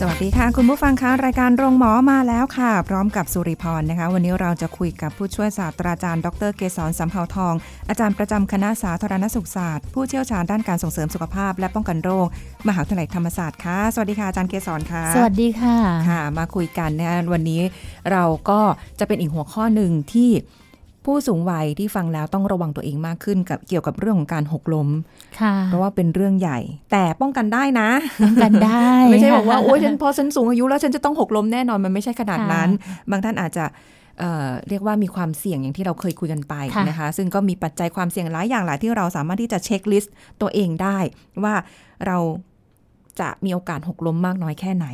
สวัสดีค่ะ คุณผู้ฟังคะรายการโรงหมอมาแล้วค่ะ พร้อมกับสุริพรนะคะ วันนี้เราจะคุยกับผู้ช่วยศาสตราจารย์ ดรเกษรสัมเภาทอง อาจารย์ประจำคณะสาธารณสุขศาสตร์ ผู้เชี่ยวชาญด้านการส่งเสริมสุขภาพ และป้องกันโรค มหาวิทยาลัยธรรมศาสตร์ค่ะ สวัสดีค่ะอาจารย์เกษรค่ะ สวัสดีค่ะค่ะ มาคุยกันนะคะวันนี้เราก็จะเป็นอีกหัวข้อหนึ่งที่ ผู้สูงวัยที่ฟังแล้วต้องระวังตัวเองมากขึ้นกับเกี่ยวกับเรื่องของการหกล้มค่ะเพราะว่าเป็นเรื่องใหญ่ แต่ป้องกันได้นะป้องกันได้ ไม่ใช่บอกว่าค่ะโอ๊ยฉันพอฉันสูงอายุแล้วฉันจะต้องหกล้มแน่นอนมันไม่ใช่ขนาดนั้น บางท่านอาจจะเอ่อเรียกว่ามีความเสี่ยงอย่างที่เราเคยคุยกันไปค่ะนะคะ ซึ่งก็มีปัจจัยความเสี่ยงหลายอย่างหลายที่เราสามารถที่จะเช็คลิสต์ตัวเองได้ ว่าเรา จะมีโอกาสหกล้มมากน้อยแค่ไหน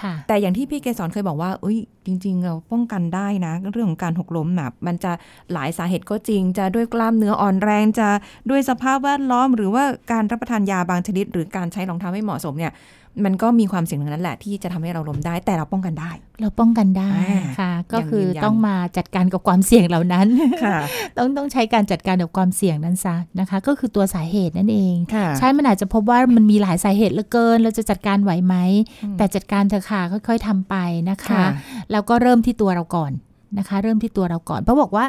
ค่ะแต่อย่างที่พี่เกสรเคยบอกว่าเอ้ย จริง ๆ เราป้องกันได้นะ เรื่องของการหกล้มแบบมันจะหลายสาเหตุก็จริง จะด้วยกล้ามเนื้ออ่อนแรง จะด้วยสภาพแวดล้อม หรือว่าการรับประทานยาบางชนิด หรือการใช้รองเท้าไม่เหมาะสมเนี่ย มันก็มีความเสี่ยงทั้งนั้นแหละที่จะทำให้เราล้มได้ แต่เราป้องกันได้ เราป้องกันได้อ่าค่ะ ก็ยังคือยืนยันต้องมาจัดการกับความเสี่ยงเหล่านั้นค่ะต้องต้องใช้การจัดการกับความเสี่ยงนั้นซะนะคะ ก็คือตัวสาเหตุนั่นเองค่ะใช่มันอาจจะพบว่ามันมีหลายสาเหตุเหลือเกิน เราจะจัดการไหวไหมอืมแต่จัดการเถอะค่ะค่อย ๆทำไปนะคะค่ะแล้วก็เริ่มที่ตัวเราก่อน นะคะ เริ่มที่ตัวเราก่อนเพราะบอกว่า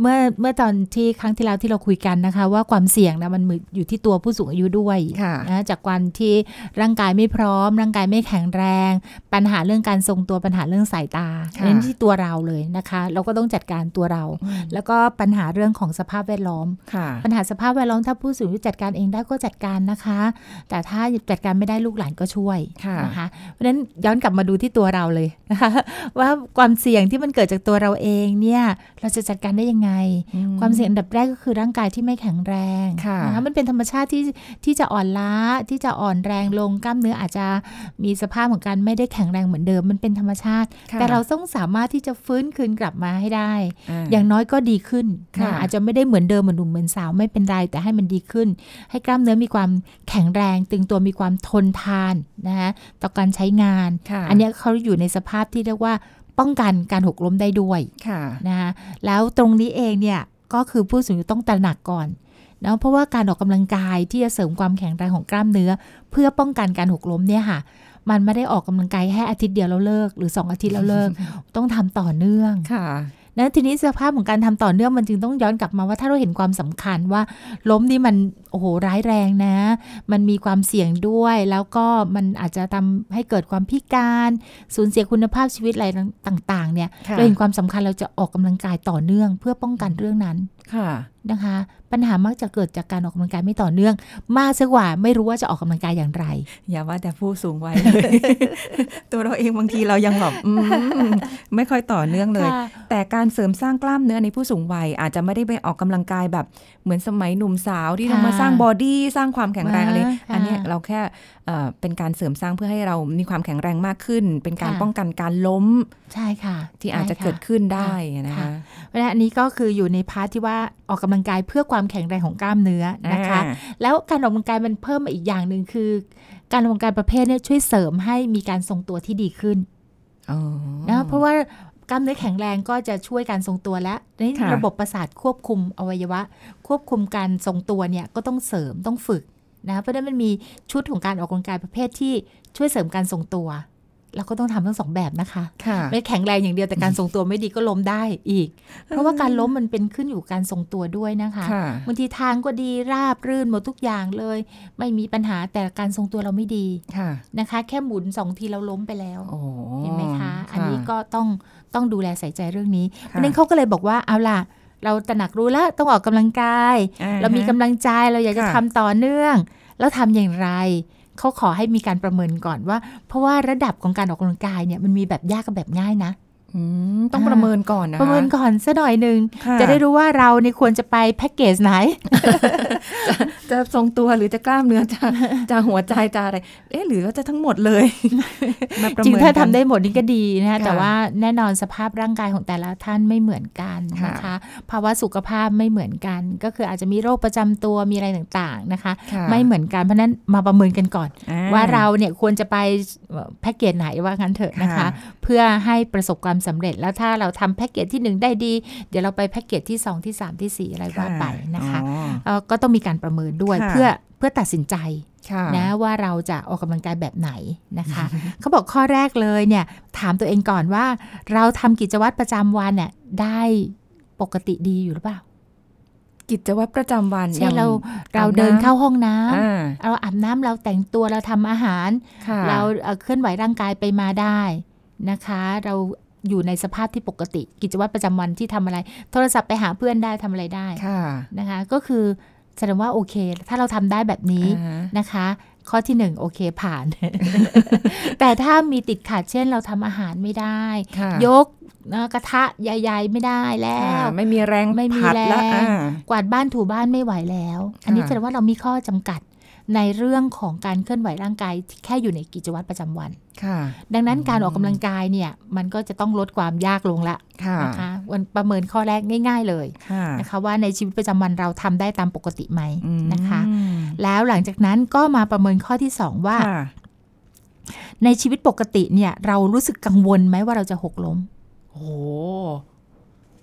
เมื่อเมื่อตอนที่ครั้งที่แล้วที่เราคุยกันนะคะ ว่าความเสี่ยงนะมันอยู่ที่ตัวผู้สูงอายุด้วยค่ะนะจากวันที่ร่างกายไม่พร้อม ร่างกายไม่แข็งแรง ปัญหาเรื่องการทรงตัวปัญหาเรื่องสายตาค่ะเน้นที่ตัวเราเลยนะคะ เราก็ต้องจัดการตัวเราอืมแล้วก็ปัญหาเรื่องของสภาพแวดล้อมค่ะปัญหาสภาพแวดล้อมถ้าผู้สูงอายุจัดการเองได้ก็จัดการนะคะ แต่ถ้าจัดการไม่ได้ลูกหลานก็ช่วยค่ะนะคะเพราะฉะนั้นย้อนกลับมาดูที่ตัวเราเลยนะคะว่าความเสี่ยงที่มันเกิดจากตัวเราเองเนี่ยเราจะจัดการได้ยังไง ความเสี่ยงอันดับแรกก็คือร่างกายที่ไม่แข็งแรงค่ะนะคะมันเป็นธรรมชาติที่ที่จะอ่อนล้าที่จะอ่อนแรงลงกล้ามเนื้ออาจจะมีสภาพของการไม่ได้แข็งแรงเหมือนเดิมมันเป็นธรรมชาติค่ะแต่เราต้องสามารถที่จะฟื้นคืนกลับมาให้ได้อ่าอย่างน้อยก็ดีขึ้นค่ะนะอาจจะไม่ได้เหมือนเดิมเหมือนหนุ่มเหมือนสาวไม่เป็นไรแต่ให้มันดีขึ้น ให้กล้ามเนื้อมีความแข็งแรง ตึงตัวมีความทนทานนะคะต่อการใช้งานค่ะอันเนี้ยเขาอยู่ในสภาพที่เรียกว่า ป้องกันการหกล้มได้ด้วยค่ะนะคะแล้วตรงนี้เองเนี่ยก็คือผู้สูงอายุต้องตระหนักก่อนเนาะเพราะว่าการออกกำลังกายที่จะเสริมความแข็งแรงของกล้ามเนื้อ เพื่อป้องกันการหกล้มเนี่ยค่ะ มันไม่ได้ออกกำลังกายแค่อาทิตย์เดียวแล้วเลิก หรือ 2 อาทิตย์แล้วเลิก ต้องทำต่อเนื่องค่ะ นะทีนี้สภาพของการทำต่อเนื่องมันจึงต้องย้อนกลับมาว่าถ้าเราเห็นความสำคัญว่าล้มนี่มันโอ้โหร้ายแรงนะ มันมีความเสี่ยงด้วย แล้วก็มันอาจจะทำให้เกิดความพิการสูญเสียคุณภาพชีวิตอะไรต่าง ๆ เนี่ยค่ะเราเห็นความสำคัญเราจะออกกำลังกายต่อเนื่อง เพื่อป้องกันเรื่องนั้น ค่ะนะคะ ปัญหามักจะเกิดจากการออกกำลังกายไม่ต่อเนื่อง มากซะกว่าไม่รู้ว่าจะออกกำลังกายอย่างไร อย่าว่าแต่ผู้สูงวัยเลยตัวเราเองบางทีเรายังแบบอืมไม่ค่อยต่อเนื่องเลยค่ะแต่การเสริมสร้างกล้ามเนื้อในผู้สูงวัย อาจจะไม่ได้ไปออกกำลังกายแบบ เหมือนสมัยหนุ่มสาวที่ค่ะต้องมาสร้างบอดี้สร้างความแข็งแรงอะไรค่ะอันเนี้ยเราแค่เอ่อเป็นการเสริมสร้างเพื่อให้เรามีความแข็งแรงมากขึ้น เป็นการค่ะป้องกันการล้มใช่ค่ะ ที่อาจจะใช่ค่เกิดขึ้นได้นะคะค่ะเพราะฉะนั้นอันนี้ก็คืออยู่ในพาร์ทที่ว่าออกกำลังกายเพื่อความแข็งแรงของกล้ามเนื้อนะคะอ่าแล้วการออกกำลังกายมันเพิ่มมาอีกอย่างหนึ่งคือ การออกกำลังกายประเภทเนี้ช่วยเสริมให้มีการทรงตัวที่ดีขึ้นอ๋อนะเพราะว่ากล้ามเนื้อแข็งแรงก็จะช่วยการทรงตัวและในค่ะระบบประสาทควบคุมอวัยวะ ควบคุมการทรงตัวเนี่ยก็ต้องเสริมต้องฝึกนะเพราะฉะนั้นมันมีชุดของการออกกำลังกายประเภทที่ช่วยเสริมการทรงตัว เราก็ต้องทำทั้งสองแบบนะคะค่ะไม่แข็งแรงอย่างเดียวแต่การทรงตัวไม่ดีก็ล้มได้อีก เพราะว่าการล้มมันเป็นขึ้นอยู่กับการทรงตัวด้วยนะคะค่ะบางทีทางก็ดีราบรื่นหมดทุกอย่างเลย ไม่มีปัญหาแต่การทรงตัวเราไม่ดีค่ะนะคะ แค่หมุนสองทีเราล้มไปแล้วโอ้เห็นไหมคะ อันนี้ก็ต้องต้องดูแลใส่ใจเรื่องนี้เพค่ะราะฉะนั้นเขาก็เลยบอกว่าเอาล่ะเราตระหนักรู้แล้วต้องออกกำลังกายอ่เรามีกำลังใจเราอยากจะค่ะทำต่อเนื่อง แล้วทำอย่างไร เขาขอให้มีการประเมินก่อนว่า เพราะว่าระดับของการออกกำลังกายเนี่ยมันมีแบบยากกับแบบง่ายนะ ต้องอ่าประเมินก่อนนะคะประเมินก่อนสัหน่อยหนึ่งค่จะได้รู้ว่าเราเนี่ยควรจะไปแพ็กเกจไหนจะจะทรงตัวหรือจะกล้ามเนื้อจะจะหัวใจจะอะไร เอ๊ะหรือว่าจะทั้งหมดเลยมาประจริงเมินถ้ากันทำได้หมดนี่ก็ดีนะค่ะแต่ว่าแน่นอนสภาพร่างกายของแต่ละท่านไม่เหมือนกันนะคะค่ะภาวะสุขภาพไม่เหมือนกัน ก็คืออาจจะมีโรคประจำตัวมีอะไรต่างๆนะคะค่ะไม่เหมือนกันเพราะฉะนั้นมาประเมินกันก่อนอ่ว่าเราเนี่ยควรจะไปเอ่อแพ็กเกจไหนว่างั้นเถอะนะคะค่ะเพื่อให้ประสบความสำเร็จแล้วถ้าเราทำแพ็กเกจที่หนึ่งได้ดี เดี๋ยวเราไปแพ็กเกจที่สองที่สามที่สี่อะไรว่าไปนะคะอ๋อเอ่อก็ต้องมีการประเมินด้วยค่ะเพื่อเพื่อตัดสินใจค่ะนะว่าเราจะออกกำลังกายแบบไหนนะคะเขาบอกข้อแรกเลยเนี่ยถามตัวเองก่อนว่า เราทำกิจวัตรประจำวันเนี่ยได้ปกติดีอยู่หรือเปล่ากิจวัตรประจำวันเช่นเราอาเราบน้ำเดินเข้าห้องน้ำอ่าเราอาบน้ำเราแต่งตัวเราทำอาหารค่ะเราเอ่อเคลื่อนไหวร่างกายไปมาได้นะคะ เรา อยู่ในสภาพที่ปกติ กิจวัตรประจำวันที่ทำอะไร โทรศัพท์ไปหาเพื่อนได้ทำอะไรได้ค่ะนะคะ ก็คือแสดงว่าโอเค ถ้าเราทำได้แบบนี้อ่าฮะนะคะ ข้อที่หนึ่งโอเคผ่าน แต่ถ้ามีติดขัดเช่นเราทำอาหารไม่ได้ค่ะยกนะกระทะใหญ่ๆไม่ได้แล้ค่ะวไม่มีแรงไม่มีผัดแล้วแรงอ่ากวาดบ้านถูบ้านไม่ไหวแล้ว อันนี้ค่ะแสดงว่าเรามีข้อจำกัด ในเรื่องของการเคลื่อนไหวร่างกายที่แค่อยู่ในกิจวัตรประจำวันค่ะ ดังนั้นการออกกำลังกายเนี่ยมันก็จะต้องลดความยากลงละค่ะนะคะวันประเมินข้อแรกง่าย ๆเลยค่ะนะคะว่าในชีวิตประจำวันเราทำได้ตามปกติไหมอืมนะคะ แล้วหลังจากนั้นก็มาประเมินข้อที่สองว่าค่ะในชีวิตปกติเนี่ยเรารู้สึกกังวลไหมว่าเราจะหกล้มโอ้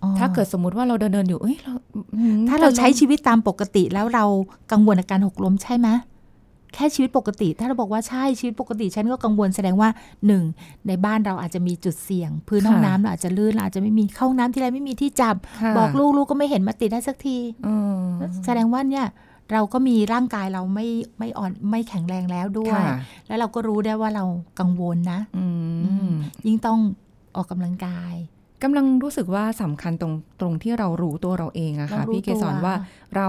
อ๋อถ้าเกิดสมมุติว่าเราเดินเดินๆอยู่เอ้ยเราอืมถ้าเราใช้จะล้มชีวิตตามปกติแล้วเรากังวลกับการหกล้มใช่ไหม แค่ชีวิตปกติ ถ้าเราบอกว่าใช่ชีวิตปกติฉันก็กังวลแสดงว่าหนึ่งในบ้านเราอาจจะมีจุดเสี่ยง พื้นห้องน้ำเราอาจจะลื่นเราอาจจะไม่มีเข้าห้องน้ำที่ไรไม่มีที่จับค่ะบอกลูกลูกก็ไม่เห็นมาติดได้สักทีเออแสดงว่าเนี่ยเราก็มีร่างกายเราไม่ไม่อ่อนไม่แข็งแรงแล้วด้วยค่ะแล้วเราก็รู้ได้ว่าเรากังวลนะอืมยิ่งต้องออกกำลังกาย กำลังรู้สึกว่าสำคัญตรงตรงที่เรารู้ตัวเราเองอะค่ะเรารู้พี่เกสรตัวว่าเรา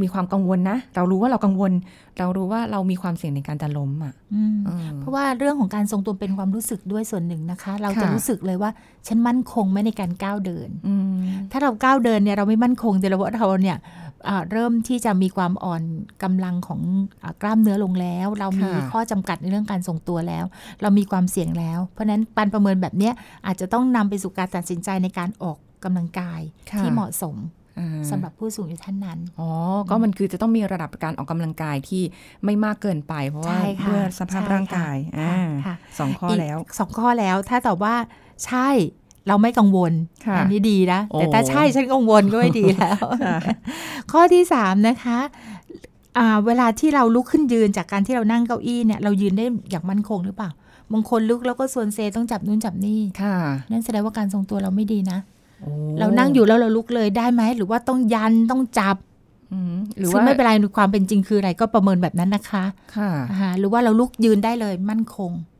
มีความกังวลนะ เรารู้ว่าเรากังวล เรารู้ว่าเรามีความเสี่ยงในการจะล้มอะอืมเออเพราะว่าเรื่องของการทรงตัวเป็นความรู้สึกด้วยส่วนหนึ่งนะคะ เราจะค่ะรู้สึกเลยว่าฉันมั่นคงไหมในการก้าวเดินอืมถ้าเราก้าวเดินเนี่ยเราไม่มั่นคงเดี๋ยวเราเราเนี่ยอ่า เริ่มที่จะมีความอ่อนกำลังของอากล้ามเนื้อลงแล้ว เรามีค่ะข้อจำกัดในเรื่องการทรงตัวแล้ว เรามีความเสี่ยงแล้ว เพราะฉะนั้นการประเมินแบบเนี้ยอาจจะต้องนำไปสู่การตัดสินใจในการออกกำลังกายค่ะที่เหมาะสมอ่าสำหรับผู้สูงอายุท่านนั้น อ๋อ ก็มันคือจะต้องมีระดับการออกกำลังกายที่ไม่มากเกินไป เพราะว่าใช่ค่ะด้วยสภาพใช่ร่างกายค่ะอ่าค่ะสองข้ออีกแล้วสองข้อแล้ว ถ้าตอบว่าใช่ เราไม่กังวลค่ะอันี้ดีนะโอ้แต่ถ้าใช่ฉันกังวลก็ไม่ดีแล้วค่ะข้อที่สามนะคะอ่าเวลาที่เราลุกขึ้นยืนจากการที่เรานั่งเก้าอี้เนี่ย เรายืนได้อย่างมั่นคงหรือเปล่าบางคนลุกแล้วก็ส่วนเซต้องจับนู่นจับนี่ค่ะ นั่นแสดงว่าการทรงตัวเราไม่ดีนะโอ้เรานั่งอยู่แล้วเราลุกเลยได้ไหมหรือว่าต้องยันต้องจับอืมหรือซึ่งว่าไม่เป็นไรความเป็นจริงคืออะไรก็ประเมินแบบนั้นนะคะ ค่ะอ่าหรือว่าเราลุกยืนได้เลยมั่นคงเ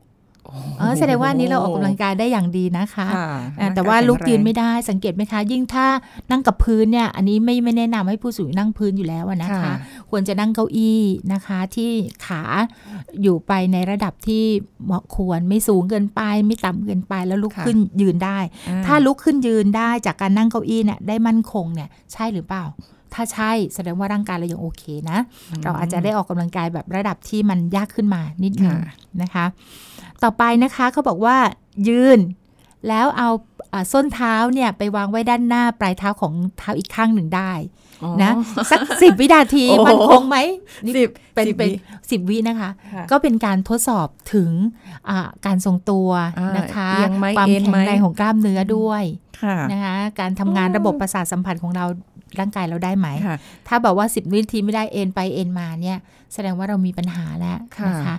ออแสดงว่าอันนี้เราออกกำลังกายได้อย่างดีนะคะค่ะอ่าแต่ว่าลุกยืนไม่ได้สังเกตไหมคะ ยิ่งถ้านั่งกับพื้นเนี่ย อันนี้ไม่ไม่แนะนำให้ผู้สูงอายุนั่งพื้นอยู่แล้วอะนะคะค่ะควรจะนั่งเก้าอี้นะคะ ที่ขาอยู่ไปในระดับที่เหมาะควรไม่สูงเกินไป ไม่ต่ำเกินไปแล้วลุกค่ะขึ้นยืนได้อ่ถ้าลุกขึ้นยืนได้จากการนั่งเก้าอี้เนี่ยได้มั่นคงเนี่ยใช่หรือเปล่า ถ้าใช่แสดงว่าร่างกายเรายังโอเคนะ เราอาจจะได้ออกกำลังกายแบบระดับที่มันยากขึ้นมานิดหนึงค่ะนะคะ ต่อไปนะคะเขาบอกว่ายืนแล้วเอาอ่าส้นเท้าเนี่ยไปวางไว้ด้านหน้าปลายเท้าของเท้าอีกข้างหนึ่งได้อ๋อนะสักสิบวินาทีโอ้โหมันคงไหมนี่สิบเป็นสิบเป็นวิสิบวินะคะค่ะก็เป็นการทดสอบถึงอ่าการทรงตัวอ่านนะคะเอียงไหมความเอ็นแข็ไหมงแรงของกล้ามเนื้อด้วยค่ะนะคะการทำงานอ๋อระบบประสาทสัมผัสของเรา ร่างกายเราได้ไหมค่ะถ้าแบบว่า 10 วินาทีไม่ได้เอ็นไปเอ็นมาเนี่ย แสดงว่าเรามีปัญหาแล้วค่ะนะคะ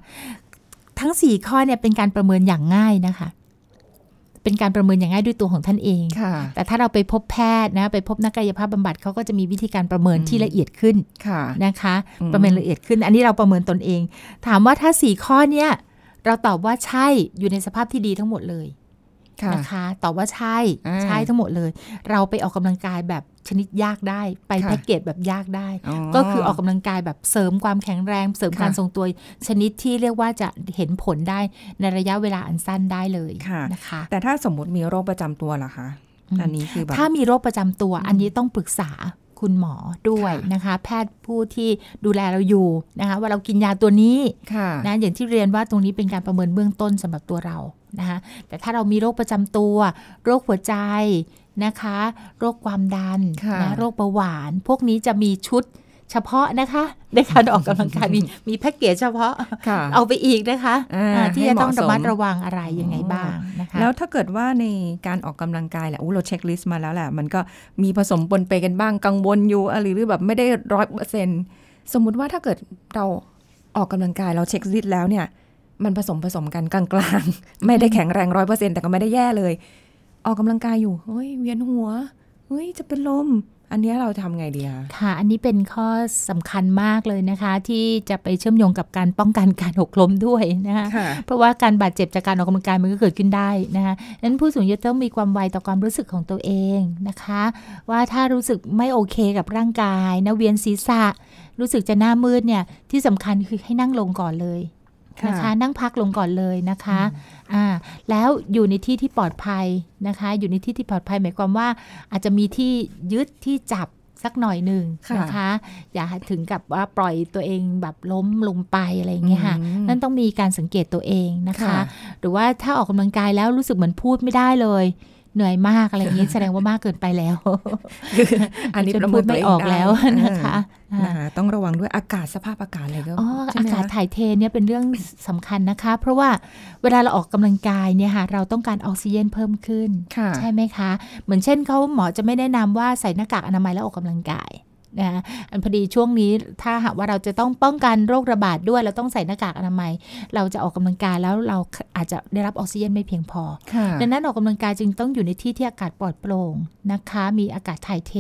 ทั้ง 4 ข้อเนี่ยเป็นการประเมินอย่างง่ายนะคะ เป็นการประเมินอย่างง่ายด้วยตัวของท่านเองค่ะแต่ถ้าเราไปพบแพทย์นะ ไปพบนักกายภาพบำบัดเขาก็จะมีวิธีการประเมินที่ละเอียดขึ้นค่ะนะคะอืมประเมินละเอียดขึ้น อันนี้เราประเมินตนเอง ถามว่าถ้า 4 ข้อเนี่ยเราตอบว่าใช่อยู่ในสภาพที่ดีทั้งหมดเลยค่ะนะคะตอบว่าใช่อ่าใช่ทั้งหมดเลย เราไปออกกำลังกายแบบ ชนิดยากได้ ไปค่ะแพ็กเกจแบบยากได้ ก็คือออกกำลังกายแบบเสริมความแข็งแรง เสริมค่ะการทรงตัวชนิดที่เรียกว่าจะเห็นผลได้ในระยะเวลาอันสั้นได้เลยค่ะนะคะ แต่ถ้าสมมุติมีโรคประจำตัวล่ะคะอืมอันนี้คือแบบถ้ามีโรคประจำตัวอันนี้ต้องปรึกษาคุณหมอด้วยนะคะ แพทย์ผู้ที่ดูแลเราอยู่นะคะว่าเรากินยาตัวนี้ค่ะนะอย่างที่เรียนว่าตรงนี้เป็นการประเมินเบื้องต้นสำหรับตัวเรานะคะแต่ถ้าเรามีโรคประจำตัว โรคหัวใจ นะคะ โรคความดันค่ะนะโรคเบาหวาน พวกนี้จะมีชุดเฉพาะนะคะในการออกกำลังกายมีมีแพ็กเกจเฉพาะค่ะเอาไปอีกนะคะอ่าอ่าที่ให้จะต้องเหมาะสมระมัดระวังอะไรยังไงบ้างนะคะแล้วถ้าเกิดว่าในการออกกำลังกายแหละอู้เรา checklist มาแล้วแหละมันก็มีผสมปนเปกันบ้างกังวลอยู่อะไรหรือแบบไม่ได้ร้อยเปอร์เซ็นสมมุติว่าถ้าเกิดเราออกกำลังกายเรา checklist แล้วเนี่ยมันผสมผสมกันกลางๆ ไม่ได้แข็งแรงร้อยเปอร์เซ็นแต่ก็ไม่ได้แย่เลย ออกกำลังกายอยู่เฮ้ยเวียนหัวเฮ้ยจะเป็นลม อันเนี้ยเราทำไงดีคะค่ะ อันนี้เป็นข้อสำคัญมากเลยนะคะ ที่จะไปเชื่อมโยงกับการป้องกันการหกล้มด้วยนะคะค่ะเพราะว่าการบาดเจ็บจากการออกกำลังกายมันก็เกิดขึ้นได้นะคะดังนั้นผู้สูงอายุต้องมีความไวต่อความรู้สึกของตัวเองนะคะ ว่าถ้ารู้สึกไม่โอเคกับร่างกายนะเวียนศีรษะ รู้สึกจะหน้ามืดเนี่ยที่สำคัญคือให้นั่งลงก่อนเลย นะคะ นั่งพักลงก่อนเลยนะคะอ่าแล้วอยู่ในที่ที่ปลอดภัยนะคะ อยู่ในที่ที่ปลอดภัยหมายความว่า อาจจะมีที่ยึดที่จับสักหน่อยหนึ่งค่ะนะคะ อย่าถึงกับว่าปล่อยตัวเองแบบล้มลงไปอะไรอย่างเงี้ยค่ะอืมนั่นต้องมีการสังเกตตัวเองนะคะค่ะหรือว่าถ้าออกกำลังกายแล้วรู้สึกเหมือนพูดไม่ได้เลย เหนื่อยมากอะไรอย่างนี้แสดงว่ามากเกินไปแล้วคืออันนี้จนประพูเมิดนตัวไม่เองออกได้แล้วนะคะอ่าอ่านะคะต้องระวังด้วยอากาศสภาพอากาศอะไรก็อ๋อใช่อาไหมกาศคะถ่ายเทเนี่ยเป็นเรื่องสำคัญนะคะ เพราะว่าเวลาเราออกกำลังกายเนี่ยค่ะเราต้องการออกซิเจนเพิ่มขึ้นค่ะใช่ไหมคะ เหมือนเช่นเขาหมอจะไม่แนะนำว่าใส่หน้ากากอนามัยแล้วออกกำลังกาย นะคะอันพอดีช่วงนี้ถ้าหากว่าเราจะต้องป้องกันโรคระบาดด้วย เราต้องใส่หน้ากากอนามัย เราจะออกกำลังกายแล้วเราอาจจะได้รับออกซิเจนไม่เพียงพอค่ะดังนั้นออกกำลังกายจึงต้องอยู่ในที่ที่อากาศปลอดโปร่งนะคะ มีอากาศถ่ายเท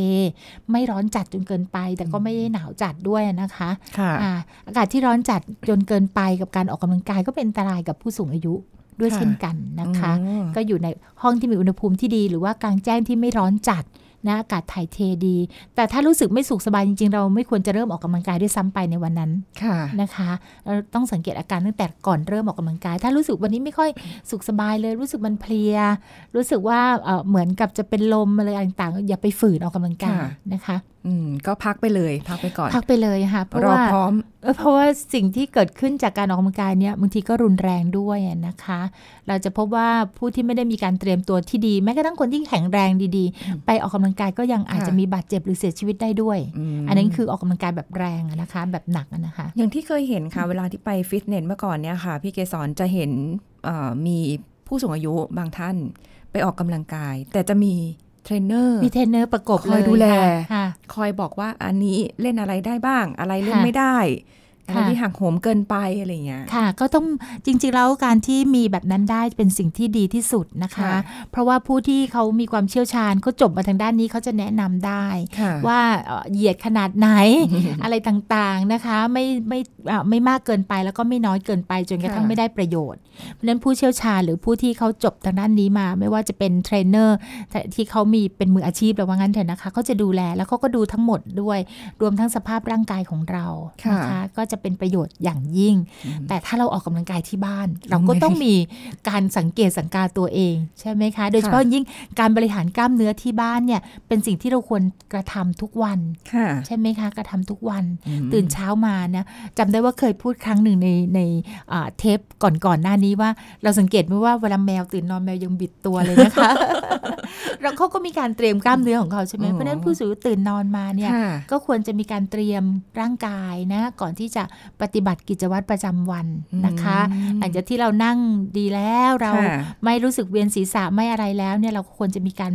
ไม่ร้อนจัดจนเกินไป แต่ก็ไม่ได้หนาวจัดด้วยนะคะค่ะอ่าอากาศที่ร้อนจัดจนเกินไปกับการออกกำลังกายก็เป็นอันตรายกับผู้สูงอายุด้วยค่ะเช่นกันนะคะอืมก็อยู่ในห้องที่มีอุณหภูมิที่ดี หรือว่ากลางแจ้งที่ไม่ร้อนจัด นะอากาศถ่ายเทดี แต่ถ้ารู้สึกไม่สุขสบายจริงๆ เราไม่ควรจะเริ่มออกกำลังกายด้วยซ้ำไปในวันนั้นค่ะนะคะเราต้องสังเกตอาการตั้งแต่ก่อนเริ่มออกกำลังกาย ถ้ารู้สึกวันนี้ไม่ค่อยสุขสบายเลย รู้สึกมันเพลีย รู้สึกว่าเอ่อเหมือนกับจะเป็นลมอะไรต่างๆ อย่าไปฝืนออกกำลังกายค่ะนะคะอืมก็พักไปเลย พักไปก่อน พักไปเลยค่ะเพราะรอว่าพร้อมเออเพราะว่าสิ่งที่เกิดขึ้นจากการออกกำลังกายเนี่ยบางทีก็รุนแรงด้วยอะนะคะ เราจะพบว่าผู้ที่ไม่ได้มีการเตรียมตัวที่ดีแม้กระทั่งคนที่แข็งแรงดีๆ ไปออกกำลังกายก็ยังอาจจะมีบาดเจ็บหรือเสียชีวิตได้ด้วยมอันนั้นคือออกกำลังกายแบบแรงอะนะคะ แบบหนักอะนะคะ อย่างที่เคยเห็นค่ะเวลาที่ไปฟิตเนสเมื่อก่อนเนี่ยค่ะ พี่เกสรจะเห็นเอ่อมีผู้สูงอายุบางท่านไปออกกำลังกาย แต่จะมี เทรนเนอร์มีเทรนเนอร์ประกบคอยเลยดูแลค่ะคอยบอกว่าอันนี้เล่นอะไรได้บ้าง อะไรเล่นค่ะไม่ได้ อะไรค่ะที่หักโหมเกินไปอะไรอย่างเงี้ยค่ะ ก็ต้องจริงๆแล้วการที่มีแบบนั้นได้เป็นสิ่งที่ดีที่สุดนะคะค่ะเพราะว่าผู้ที่เขามีความเชี่ยวชาญเขาจบมาทางด้านนี้เขาจะแนะนำได้ค่ะว่าเอ่อเหยียดขนาดไหนอะไรต่างๆนะคะไม่ไม่อะไม่มากเกินไปแล้วก็ไม่น้อยเกินไปจนกระทั่งค่ะไม่ได้ประโยชน์เพราะฉะนั้นผู้เชี่ยวชาญหรือผู้ที่เขาจบทางด้านนี้มา ไม่ว่าจะเป็นเทรนเนอร์ที่เขามีเป็นมืออาชีพหรือว่างั้นเถอะนะคะเขาจะดูแลแล้วเขาก็ดูทั้งหมดด้วย รวมทั้งสภาพร่างกายของเราค่ะนะคะก็จะเป็นประโยชน์อย่างยิ่ง แต่ถ้าเราออกกำลังกายที่บ้าน เราก็ต้องมีการสังเกตสังกาตัวเอง ใช่ไหมคะ โดยเฉพาะยิ่งการบริหารกล้ามเนื้อที่บ้านเนี่ยเป็นสิ่งที่เราควรกระทำทุกวันค่ะใช่ไหมคะ กระทำทุกวันอืมตื่นเช้ามานะจำได้ว่าเคยพูดครั้งหนึ่งในในอ่าเทปก่อนๆหน้านี้ว่า เราสังเกตไหมว่าเวลาแมวตื่นนอนแมวยังบิดตัวเลยนะคะแล้วเขาก็มีการเตรียมกล้ามเนื้อของเขาใช่ไหมอ๋อเพราะฉะนั้นผู้สูงอายุตื่นนอนมาเนี่ยค่ะก็ควรจะมีการเตรียมร่างกายนะ ก่อนที่จะปฏิบัติกิจวัตรประจำวันนะคะอืมหลังจากที่เรานั่งดีแล้วเราค่ะไม่รู้สึกเวียนศีรษะไม่อะไรแล้วเนี่ยเราควรจะมีการ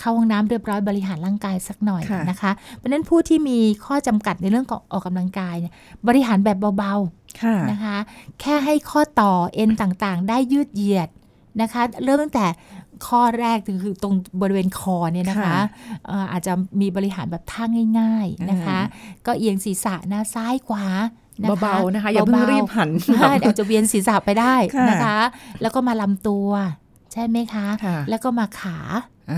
เข้าห้องน้ำเรียบร้อยบริหารร่างกายสักหน่อยค่ะนะคะ เพราะฉะนั้นผู้ที่มีข้อจำกัดในเรื่องของออกกำลังกายเนี่ยบริหารแบบเบาค่ะๆนะคะ แค่ให้ข้อต่อเอ็นต่างๆ ได้ยืดเหยียด นะคะ เริ่มตั้งแต่ข้อแรกถึงคือตรงบริเวณคอเนี่ยนะคะค่ะเอ่ออาจจะมีบริหารแบบท่าง่าย ๆนะคะ ก็เอียงศีรษะหน้าซ้ายขวานะคะเบาๆนะคะอย่าเพิ่งบๆรีบหันใช่เดี๋ยวจะเวียนศีรษะไปได้ค่ะนะคะ แล้วก็มาลำตัว ใช่ไหมคะค่ะแล้วก็มาขาอ่า เอ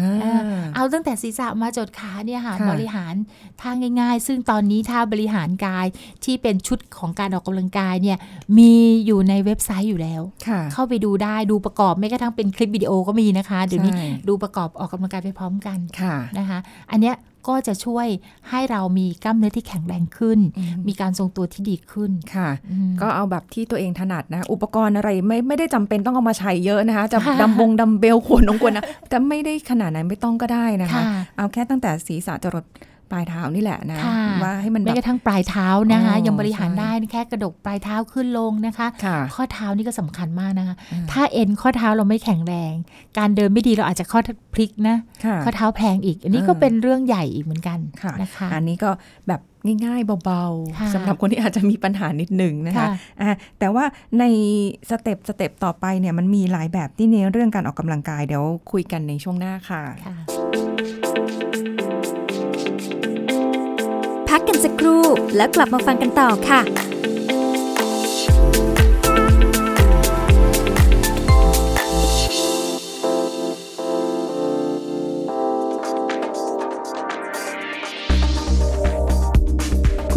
เอาตั้งแต่ศีรษะมาจดขาเนี่ยค่ะค่ะบริหารท่าง่าย ๆ ซึ่งตอนนี้ท่าบริหารกายที่เป็นชุดของการออกกำลังกายเนี่ยมีอยู่ในเว็บไซต์อยู่แล้วค่ะเข้าไปดูได้ดูประกอบไม่กระทั่งเป็นคลิปวิดีโอก็มีนะคะเดี๋ยวนี้ใช่ดูประกอบออกกำลังกายไปพร้อมกันค่ะนะคะ อันเนี้ย ก็จะช่วยให้เรามีกล้ามเนื้อที่แข็งแรงขึ้นอืมมีการทรงตัวที่ดีขึ้นค่ะอืมก็เอาแบบที่ตัวเองถนัดนะ อุปกรณ์อะไรไม่ไม่ได้จำเป็นต้องเอามาใช้เยอะนะคะ จะค่ะดัมบงดัมเบลขวนองกวนนะแต่ไม่ได้ขนาดนั้นไม่ต้องก็ได้นะคะค่ะเอาแค่ตั้งแต่ศีรษะจรด ปลายเท้านี่แหละนะค่ะว่าให้มันแบแม้บกระทั่งปลายเท้านะคะอ๋อยังบริหารใช่ได้แค่กระดกปลายเท้าขึ้นลงนะคะค่ะข้อเท้านี่ก็สำคัญมากนะคะอืมถ้าเอ็นข้อเท้าเราไม่แข็งแรง การเดินไม่ดีเราอาจจะข้อพลิกนะค่ะข้อเท้าแพลงอีก อันนี้ก็เออเป็นเรื่องใหญ่อีกเหมือนกันค่ะนะคะ อันนี้ก็แบบง่ายๆเบาค่ะๆสำหรับคนที่อาจจะมีปัญหานิดหนึ่งนะคะค่ะอะแต่ว่าในสเต็ปสเต็ปต่อไปเนี่ยมันมีหลายแบบที่ในเรื่องการออกกำลังกายเดี๋ยวคุยกันในช่วงหน้าค่ะค่ะ พักกันสักครู่ แล้วกลับมาฟังกันต่อค่ะ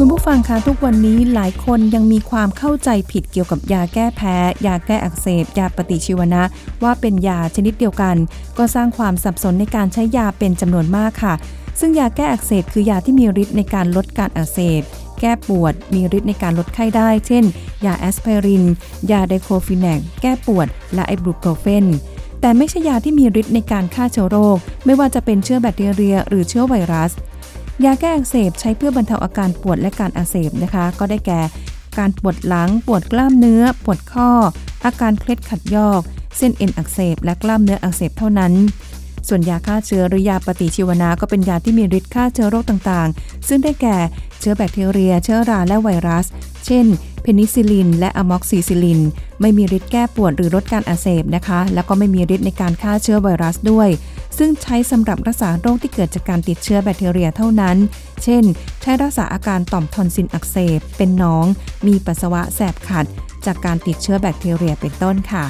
คุณผู้ฟังคะทุกวันนี้หลายคนยังมีความเข้าใจผิดเกี่ยวกับยาแก้แพ้ ยาแก้อักเสบ ยาปฏิชีวนะ ว่าเป็นยาชนิดเดียวกัน ก็สร้างความสับสนในการใช้ยาเป็นจำนวนมากค่ะ ซึ่งยาแก้อักเสบคือยาที่มีฤทธิ์ในการลดการอักเสบ แก้ปวด มีฤทธิ์ในการลดไข้ได้ เช่น ยาแอสไพริน ยาไดโคลฟีแนกแก้ปวด และไอบูโปรเฟน แต่ไม่ใช่ยาที่มีฤทธิ์ในการฆ่าเชื้อโรค ไม่ว่าจะเป็นเชื้อแบคทีเรีย หรือเชื้อไวรัส ยาแก้อักเสบใช้เพื่อบรรเทาอาการปวดและการอักเสบนะคะ ก็ได้แก่ การปวดหลัง ปวดกล้ามเนื้อ ปวดข้อ อาการเคล็ดขัดยอก เส้นเอ็นอักเสบ และกล้ามเนื้ออักเสบเท่านั้น ส่วนยาฆ่าเชื้อหรือยาปฏิชีวนะก็เป็นยาที่มีฤทธิ์ฆ่าเชื้อโรคต่างๆ ซึ่งได้แก่เชื้อแบคทีเรีย เชื้อราและไวรัส เช่น เพนิซิลิน และอะม็อกซิซิลิน ไม่มีฤทธิ์แก้ปวดหรือลดการอักเสบนะคะ แล้วก็ไม่มีฤทธิ์ในการฆ่าเชื้อไวรัสด้วย ซึ่งใช้สำหรับรักษาโรคที่เกิดจากการติดเชื้อแบคทีเรียเท่านั้น เช่น ใช้รักษาอาการต่อมทอนซิลอักเสบ เป็นหนอง มีปัสสาวะแสบขัด จากการติดเชื้อแบคทีเรียเป็นต้นค่ะ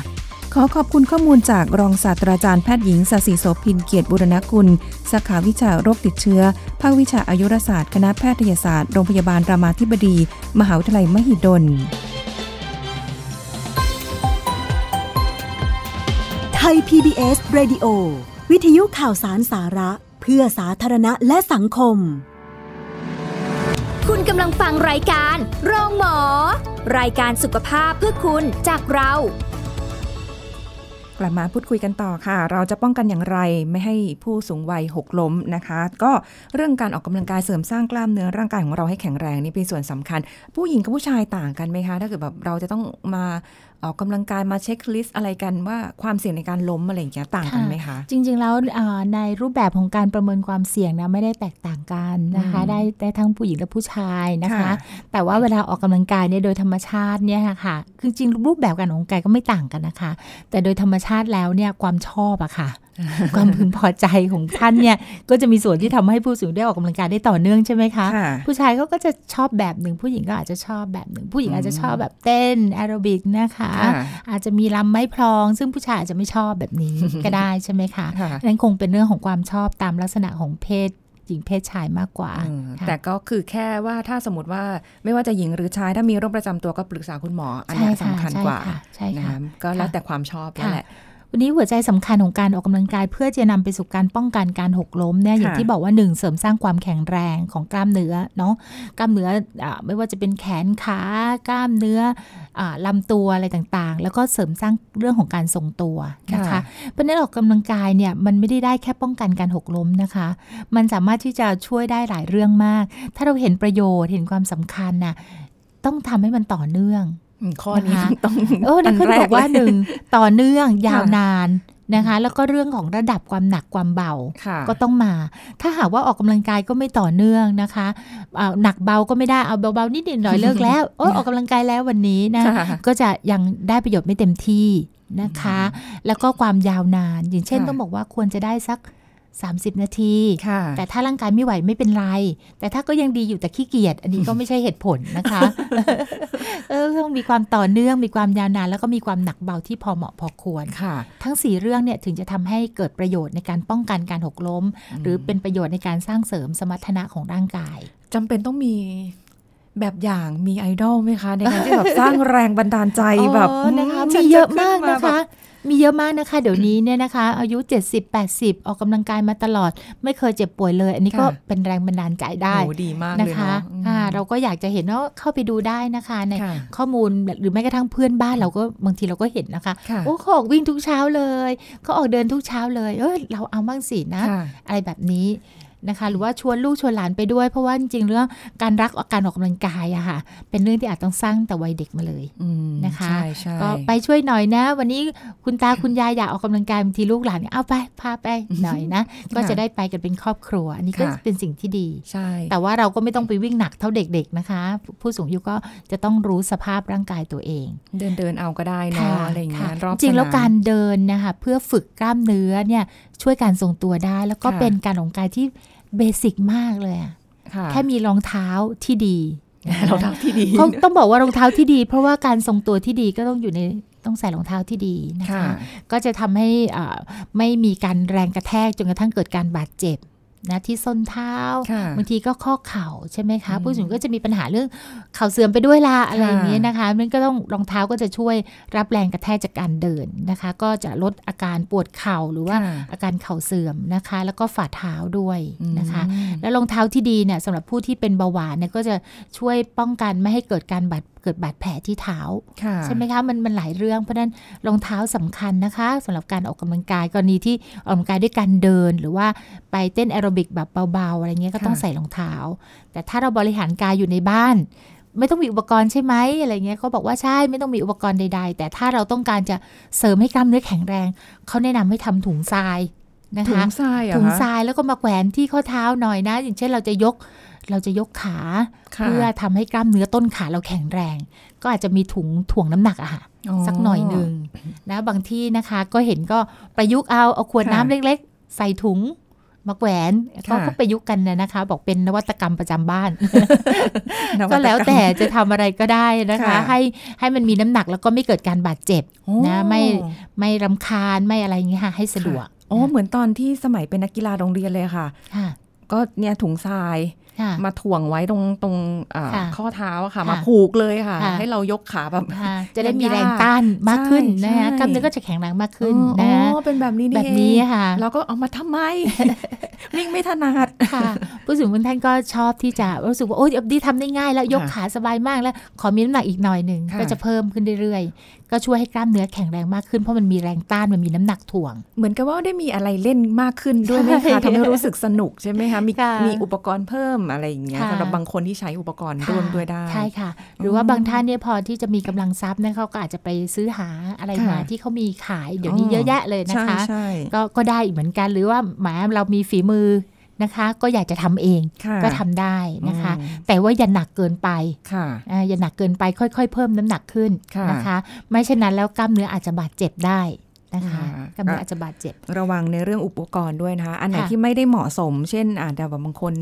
ขอขอบคุณข้อมูลจากรองศาสตราจารย์แพทย์หญิงสศิโสพินเกียรติบุรณกุล สาขาวิชาโรคติดเชื้อ ภาควิชาอายุรศาสตร์คณะแพทยศาสตร์โรงพยาบาลรามาธิบดี มหาวิทยาลัยมหิดล ไทย PBS Radio วิทยุข่าวสารสาระ เพื่อสาธารณะและสังคม คุณกำลังฟังรายการ โรงหมอ รายการสุขภาพเพื่อคุณจากเรา กลับมาพูดคุยกันต่อค่ะ เราจะป้องกันอย่างไรไม่ให้ผู้สูงวัยหกล้มนะคะ ก็เรื่องการออกกำลังกายเสริมสร้างกล้ามเนื้อร่างกายของเราให้แข็งแรงนี่เป็นส่วนสำคัญ ผู้หญิงกับผู้ชายต่างกันไหมคะ ถ้าเกิดแบบเราจะต้องมา ออกกำลังกายมาเช็คลิสต์อะไรกันว่าความเสี่ยงในการล้มอะไรอย่างเงี้ยต่างกันไหมคะ จริง ๆ แล้วอ่าในรูปแบบของการประเมินความเสี่ยงนะไม่ได้แตกต่างกันนะคะอืมได้ได้ทั้งผู้หญิงและผู้ชายนะคะค่ะแต่ว่าเวลาออกกำลังกายเนี่ยโดยธรรมชาติเนี่ยค่ะคือจริงๆรูปแบบการออกกำลังกายก็ไม่ต่างกันนะคะ แต่โดยธรรมชาติแล้วเนี่ยความชอบอะค่ะ ความพึงพอใจของท่านเนี่ย ก็จะมีส่วนที่ทำให้ผู้สูงได้ออกกำลังกายได้ต่อเนื่องใช่ไหมคะค่ะผู้ชายเขาก็จะชอบแบบหนึ่งผู้หญิงก็อาจจะชอบแบบหนึ่งผู้หญิงอาจจะชอบแบบเต้นแอโรบิกนะคะค่ะอาจจะมีลำไม้พลอง ซึ่งผู้ชายอาจจะไม่ชอบแบบนี้ก็ได้ใช่ไหมคะค่ะนั่นคงเป็นเรื่องของความชอบตามลักษณะของเพศหญิงเพศชายมากกว่าอืมค่ะแต่ก็คือแค่ว่าถ้าสมมติว่าไม่ว่าจะหญิงหรือชายถ้ามีโรคประจำตัวก็ปรึกษาคุณหมอ อันเนี้ยใช่ค่ะสำคัญกว่าใช่นะค่ะคะก็แล้วแต่ความชอบแล้วค่ะแหละ วันนี้หัวใจสำคัญของการออกกำลังกาย เพื่อจะนำไปสู่การป้องกันการหกล้มเนี่ยอย่างค่ะที่บอกว่าหนึ่งเสริมสร้างความแข็งแรงของกล้ามเนื้อเนาะกล้ามเนื้ออาไม่ว่าจะเป็นแขนขากล้ามเนื้ออาลำตัวอะไรต่างๆ แล้วก็เสริมสร้างเรื่องของการทรงตัวนะคะค่ะเพราะฉะนั้นออกกำลังกายเนี่ยมันไม่ได้ได้แค่ป้องกันการหกล้มนะคะ มันสามารถที่จะช่วยได้หลายเรื่องมาก ถ้าเราเห็นประโยชน์เห็นความสำคัญน่ะต้องทำให้มันต่อเนื่องอืม ข้อนี้นะคะต้องเออนี่นเขาแรบอกว่าเลยหนึ่งต่อเนื่องยาวค่ะนานนะคะ แล้วก็เรื่องของระดับความหนักความเบาค่ะก็ต้องมา ถ้าหากว่าออกกำลังกายก็ไม่ต่อเนื่องนะคะอ่าหนักเบาก็ไม่ได้เอาเบาๆนิดหน่อยเลิกแล้วโอ้ยออกกำลังกายแล้ววันนี้นะค่ะก็จะยังได้ประโยชน์ไม่เต็มที่นะคะ แล้วก็ความยาวนาน อย่างเช่นค่ะต้องบอกว่าควรจะได้สัก 30 นาทีค่ะแต่ถ้าร่างกายไม่ไหวไม่เป็นไร แต่ถ้าก็ยังดีอยู่แต่ขี้เกียจอันนี้ก็ไม่ใช่เหตุผลนะคะเออต้องมีความต่อเนื่องมีความยาวนาน แล้วก็มีความหนักเบาที่พอเหมาะพอควรค่ะ ทั้ง 4 เรื่องเนี่ยถึงจะทำให้เกิดประโยชน์ในการป้องกันการหกล้ม หรือเป็นประโยชน์ในการสร้างเสริมสมรรถนะของร่างกายจำเป็นต้องมีแบบอย่างมีไอดอลไหมคะ ในการที่แบบสร้างแรงบันดาลใจแบบเออนะคะฉัมีจเยอะมากขึ้นะแบคะบ มีเยอะมากนะคะ เดี๋ยวนี้เนี่ยนะคะ อายุ 70 80 ออกกำลังกายมาตลอด ไม่เคยเจ็บป่วยเลย อันนี้ก็ค่ะเป็นแรงบันดาลใจได้โหดีมากนะเลยคะเนาะอืมอ่าเราก็อยากจะเห็นว่าเข้าไปดูได้นะคะ ในค่ะข้อมูลหรือแม้กระทั่งเพื่อนบ้านเราก็บางทีเราก็เห็นนะคะค่ะโอ้เขาออกวิ่งทุกเช้าเลยเขาออกเดินทุกเช้าเลยเออเราเอาบ้างสินะค่ะอะไรแบบนี้ นะคะ หรือว่าชวนลูกชวนหลานไปด้วย เพราะว่าจริงๆเรื่องการรักการออกกำลังกายอะค่ะ เป็นเรื่องที่อาจต้องสร้างแต่วัยเด็กมาเลยอืมนะคะใช่ใช่ก็ไปช่วยหน่อยนะ วันนี้คุณตาคุณยายอยากออกกำลังกายบางทีลูกหลานเอาไปพาไปหน่อยนะ ก็จะได้ไปกันเป็นครอบครัว อันนี้ก็ค่ะเป็นสิ่งที่ดีใช่แต่ว่าเราก็ไม่ต้องไปวิ่งหนักเท่าเด็กๆนะคะ ผู้สูงอายุก็จะต้องรู้สภาพร่างกายตัวเอง เดินเดินเอาก็ได้เนาะค่ะอะไรอย่างเงี้ยค่ะรอบจริงๆแล้วสนมการเดินนะคะเพื่อฝึกกล้ามเนื้อเนี่ยช่วยการทรงตัวได้ แล้วก็ค่ะเป็นการออกกำลังกายที่ เบสิกมากเลยอะค่ะแค่มีรองเท้าที่ดีเราทำที่ดีเขาต้องบอกว่ารองเท้าที่ดี เพราะว่าการทรงตัวที่ดีก็ต้องอยู่ในต้องใส่รองเท้าที่ดีนะคะค่ะก็จะทำให้อ่าไม่มีการแรงกระแทกจนกระทั่งเกิดการบาดเจ็บ นะที่ส้นเท้าค่ะบางทีก็ข้อเข่าใช่ไหมคะอืมผู้สูงอายุก็จะมีปัญหาเรื่องเข่าเสื่อมไปด้วยละอะไรอย่างเงี้ยนะคะมันก็ต้องรองเท้าก็จะช่วยรับแรงกระแทกจากการเดินนะคะ ก็จะลดอาการปวดเข่าหรือว่าค่ะอาการเข่าเสื่อมนะคะ แล้วก็ฝ่าเท้าด้วยนะคะอืมแล้วรองเท้าที่ดีเนี่ยสำหรับผู้ที่เป็นเบาหวานเนี่ยก็จะช่วยป้องกันไม่ให้เกิดการบาดเกิดบาดแผลที่เท้าค่ะใช่ไหมคะมันมันหลายเรื่องเพราะฉะนั้นรองเท้าสำคัญนะคะสำหรับการออกกำลังกายกรณีที่ออกกำลังกายด้วยการเดิน หรือว่าไปเต้นแอโรบิกแบบเบาๆอะไรเงี้ยก็ต้องค่ะใส่รองเท้า แต่ถ้าเราบริหารกายอยู่ในบ้านไม่ต้องมีอุปกรณ์ใช่ไหมอะไรเงี้ยเขาบอกว่าใช่ไม่ต้องมีอุปกรณ์ใด ๆ แต่ถ้าเราต้องการจะเสริมให้กล้ามเนื้อแข็งแรง เขาแนะนำให้ทำถุงทรายนะถุคะงทรายเหรอถุงคะทรายแล้วก็มาแขวนที่ข้อเท้าหน่อยนะ อย่างเช่นเราจะยก เราจะยกขาค่ะเพื่อทำให้กล้ามเนื้อต้นขาเราแข็งแรง ก็อาจจะมีถุงถ่วงน้ำหนักอะค่ะสักหน่อยหนึ่งนะบางที่นะคะก็เห็นก็ประยุกต์เอาเอาขวดค่ะน้ำเล็ก ๆ ใส่ถุงมาแขวนก็ค่ะก็ประยุกต์กันนะนะคะ บอกเป็นนวัตกรรมประจำบ้านนวัตรรมก็แล้วแต่จะทำอะไรก็ได้นะคะค่ะให้ให้มันมีน้ำหนักแล้วก็ไม่เกิดการบาดเจ็บโอ้นะไม่ไม่รำคาญไม่อะไรอย่างเงี้ยค่ะให้สะดวกโอ้เหมือนตอนที่สมัยเป็นนักกีฬาโรงเรียนเลยค่ะค่ะก็เนี่ยถุงทรายค่ะ มาถ่วงไว้ตรงตรงอ่าค่ะข้อเท้าอะค่ะค่ะ มาผูกเลยค่ะค่ะ ให้เรายกขาแบบค่ะจะได้มีแรงต้านมากขึ้นใช่นะคะใช่กล้ามเนื้อก็จะแข็งแรงมากขึ้นอ๋อนะอ๋อเป็นแบบนี้นี่แบบนี้เองค่ะเราก็เอามาทำไมวิ่งไม่ถนัดค่ะ ผู้สูงอายุท่านก็ชอบที่จะรู้สึกว่าโอ้ยดีทำได้ง่าย แล้วยกค่ะขาสบายมากแล้ว ขอมีน้ำหนักอีกหน่อยหนึ่งค่ะก็จะเพิ่มขึ้นเรื่อยๆ ก็ช่วยให้กล้ามเนื้อแข็งแรงมากขึ้นเพราะมันมีแรงต้านมันมีน้ำหนักถ่วง เหมือนกับว่าได้มีอะไรเล่นมากขึ้นด้วยไหมใช่คะทำให้รู้สึกสนุกใช่ไหมคะมีค่ะมีอุปกรณ์เพิ่มอะไรอย่างเงี้ยค่ะสำหรับบางคนที่ใช้อุปกรณ์ร่วมด้วยได้ ใช่ค่ะ หรือว่าบางท่านเนี่ยพอที่จะมีกำลังทรัพย์เนี่ยเขาก็อาจจะไปซื้อหาอะไรค่ะมาที่เขามีขายเดี๋ยวนี้เยอะแยะเลยนะคะใช่ก็ก็ได้อีกเหมือนกันหรือว่าหมาเรามีฝีมือนะคะก็อยากจะทำเองค่ะก็ทำได้นะคะอืมแต่ว่าอย่าหนักเกินไปค่ะอ่าอย่าหนักเกินไปค่อย ๆ เพิ่มน้ำหนักขึ้นค่ะนะคะ ไม่เช่นนั้นแล้วกล้ามเนื้ออาจจะบาดเจ็บได้นะคะค่ะกล้ามเนื้ออาจจะบาดเจ็บ ระวังในเรื่องอุปกรณ์ด้วยนะคะ อันไหนค่ะที่ไม่ได้เหมาะสม เช่นอาจจะแบบบางคน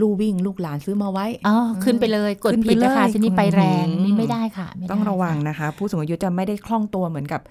ลู่วิ่งลูกหลานซื้อมาไว้อ๋อขึ้นไปเลยกดขึ้นไปผิดนะคะเลยทีนี้ไปแรงอืมนี่ไม่ได้ค่ะไม่ได้ต้องระวังค่นะคะ ผู้สูงอายุจะไม่ได้คล่องตัวเหมือนกับ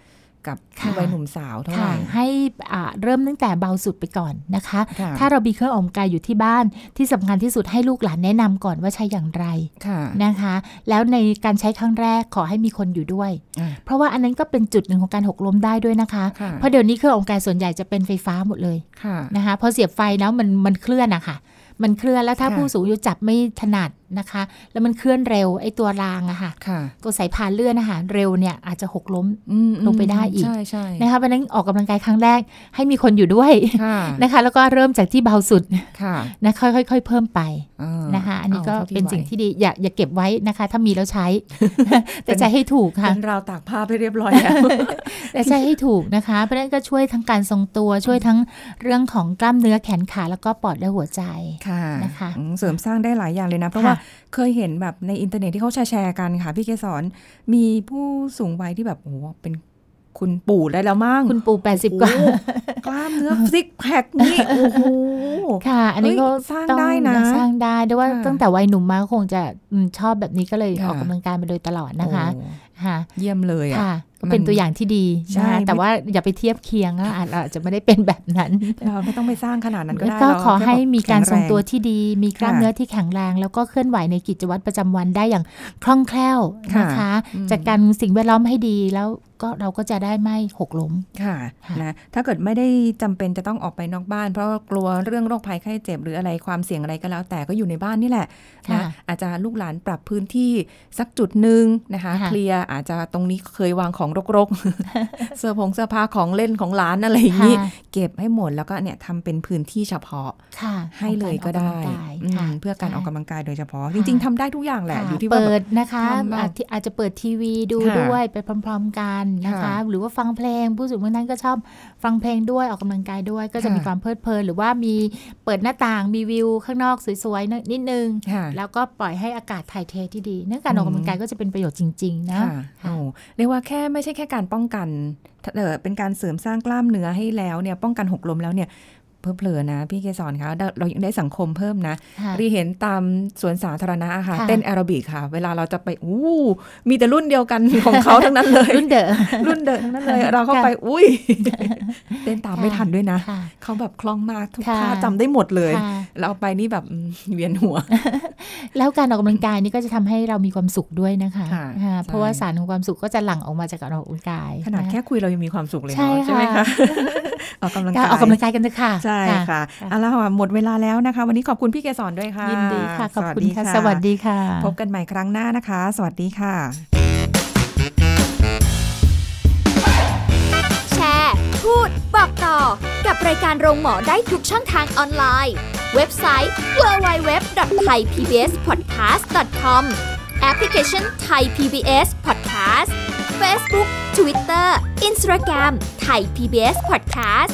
กับค่ะวัยหนุ่มสาวเท่าไหค่ะร่ให้อ่าเริ่มตั้งแต่เบาสุดไปก่อนนะคะค่ะถ้าเรามีเครื่องออกกำลังกายอยู่ที่บ้านที่สำคัญที่สุดให้ลูกหลานแนะนำก่อนว่าใช้อย่างไรค่ะนะคะ แล้วในการใช้ครั้งแรกขอให้มีคนอยู่ด้วยอ่าเพราะว่าอันนั้นก็เป็นจุดหนึ่งของการหกล้มได้ด้วยนะคะค่ะเพราะเดี๋ยวนี้เครื่องออกกำลังกายส่วนใหญ่จะเป็นไฟฟ้าหมดเลยค่ะนะคะพอเสียบไฟแล้วมันมันเคลื่อนอะค่ะ มันเคลื่อนแล้วถ้าค่ะผู้สูงอายุจับไม่ถนัดนะคะ แล้วมันเคลื่อนเร็วไอ้ตัวรางอะค่ะค่ะตัวสายพานเลื่อนนะคะเร็วเนี่ยอาจจะหกล้มอืมลงไปได้อีกใช่ใช่นะคะเพราะฉะนั้นออกกำลังกายครั้งแรกให้มีคนอยู่ด้วยค่ะนะคะ แล้วก็เริ่มจากที่เบาสุดค่ะนะค่อยๆค่อยๆเพิ่มไปอ่านะคะ อันนี้ก็อาท่าเป็นสิ่งไหวที่ดีอย่าอย่าเก็บไว้นะคะ ถ้ามีแล้วใช้ แต่ใช้ให้ถูกค่ะเป็นราวตากผ้าไปเรียบร้อยแล้วแต่ใช้ให้ถูกนะคะ เพราะฉะนั้นก็ช่วยทั้งการทรงตัวช่วยทั้งเรื่องของกล้ามเนื้อแขนขาแล้วก็ปอดและหัวใจค่ะนะคะอืมเสริมสร้างได้หลายอย่างเลยนะ เพราะว่าเคยเห็นแบบในอินเทอร์เน็ตที่เขาแชร์ๆกันค่ะ พี่เกสรมีผู้สูงวัยที่แบบโอ้โหเป็นคุณปู่ได้แล้วมั้งคุณปู่80กว่าโอ้โหกล้ามเนื้อซิกแพคนี่โอ้โหค่ะ อันนี้ก็เฮ้ยสร้างต้องได้นะสร้างได้ด้วยว่าค่ะตั้งแต่วัยหนุ่มมาก็คงจะอืมชอบแบบนี้ก็เลยค่ะออกกำลังกายมาโดยตลอดนะคะโอ้ค่ะเยี่ยมเลยอะค่ะ ก็เป็นมันตัวอย่างที่ดีใช่นะคะแต่ว่าอย่าไปเทียบเคียงอะอาจอาจจะไม่ได้เป็นแบบนั้นเราไม่ต้องไปสร้างขนาดนั้นก็ได้ก็เราขอให้มีการทรงตัวแข็ที่ดี มีกล้ามค่ะเนื้อที่แข็งแรง แล้วก็เคลื่อนไหวในกิจวัตรประจำวันได้อย่างคล่องแคล่วนะคะอืมจัดการสิ่งแวดล้อมให้ดีแล้วก็เราก็จะได้ไม่หกล้มค่ะค่ะนะถ้าเกิดไม่ได้จำเป็นจะต้องออกไปนอกบ้าน เพราะกลัวเรื่องโรคภัยไข้เจ็บหรืออะไรความเสี่ยงอะไรก็แล้ว แต่ก็อยู่ในบ้านนี่แหละนะค่ะอาจจะลูกหลานปรับพื้นที่สักจุดหนึ่งนะคะค่ะเคลียร์อาจจะตรงนี้เคยวางของรกๆ เสื้อผงเสื้อผ้าของเล่นของหลานอะไรอย่างนี้ค่ะเก็บให้หมดแล้วก็เนี่ยทำเป็นพื้นที่เฉพาะค่ะให้เลยก็ได้ของารออกกำลังกายอืมค่ะเพื่อการออกกำลังกายโดยเฉพาะค่ะจริง ๆทำได้ทุกอย่างแหละค่ะอยู่ที่ว่าเปิแบบดนะคะทำแบบอาจจะอาจจะเปิดทีวีดูค่ะด้วยไปพร้อม ๆ กันนะคะค่ะหรือว่าฟังเพลงผู้สูงอายุท่านก็ชอบฟังเพลงด้วยออกกำลังกายด้วย ก็จะค่ะมีความเพลิดเพลิน หรือว่ามีเปิดหน้าต่างมีวิวข้างนอกสวยๆนิดนึงค่ะแล้วก็ปล่อยให้อากาศถ่ายเทที่ดีเนื่องการออกกำลังกายก็จะเป็นประโยชน์จริง ๆ นะค่ะโอ้เรียกว่าแค่ไม่ไม่ใช่แค่การป้องกันเออเป็นการเสริมสร้างกล้ามเนื้อให้แล้วเนี่ยป้องกันหกล้มแล้วเนี่ย เพิ่มเพลินนะ พี่เกสรคะเราเรายังได้สังคมเพิ่มนะค่ะรีเห็นตามสวนสาธารณะอะค่ะค่ะ เต้นแอโรบิกค่ะ เวลาเราจะไปอู้มีแต่รุ่นเดียวกันของเขาทั้งนั้นเลย รุ่นเดอะรุ่นเดิมทั้งนั้นเลย เราเข้าไปอุ้ยเต้นตามไม่ทันด้วยนะค่ะเขาแบบคล่องมากทุกค่ะท่าจำได้หมดเลยค่ะเราไปนี่แบบอืมเวียนหัว แล้วการออกกำลังกายนี่ก็จะทำให้เรามีความสุขด้วยนะคะค่ะค่ะใช่เพราะว่าสารของความสุขก็จะหลั่งออกมาจากการออกกำลังกาย ขนาดะแค่คุยเรายังมีความสุขเลยใช่เนาะใช่ไหมค่ะคะออกกำลังการกายออกกำลังกายกันเถอะค่ะใช่ค่ะเอาละค่ะหมดเวลาแล้วนะคะ วันนี้ขอบคุณพี่เกสรด้วยค่ะยินดีค่ะขอบคุณค่ะสสวัวัสสดีดีค่ะ พบกันใหม่ครั้งหน้านะคะ สวัสดีค่ะ แชร์ พูด บอกต่อ กับรายการโรงหมอได้ทุกช่องทางออนไลน์ เว็บไซต์ www.thaipbspodcast.com แอปพลิเคชัน Thai PBS Podcast Facebook Twitter Instagram Thai PBS Podcast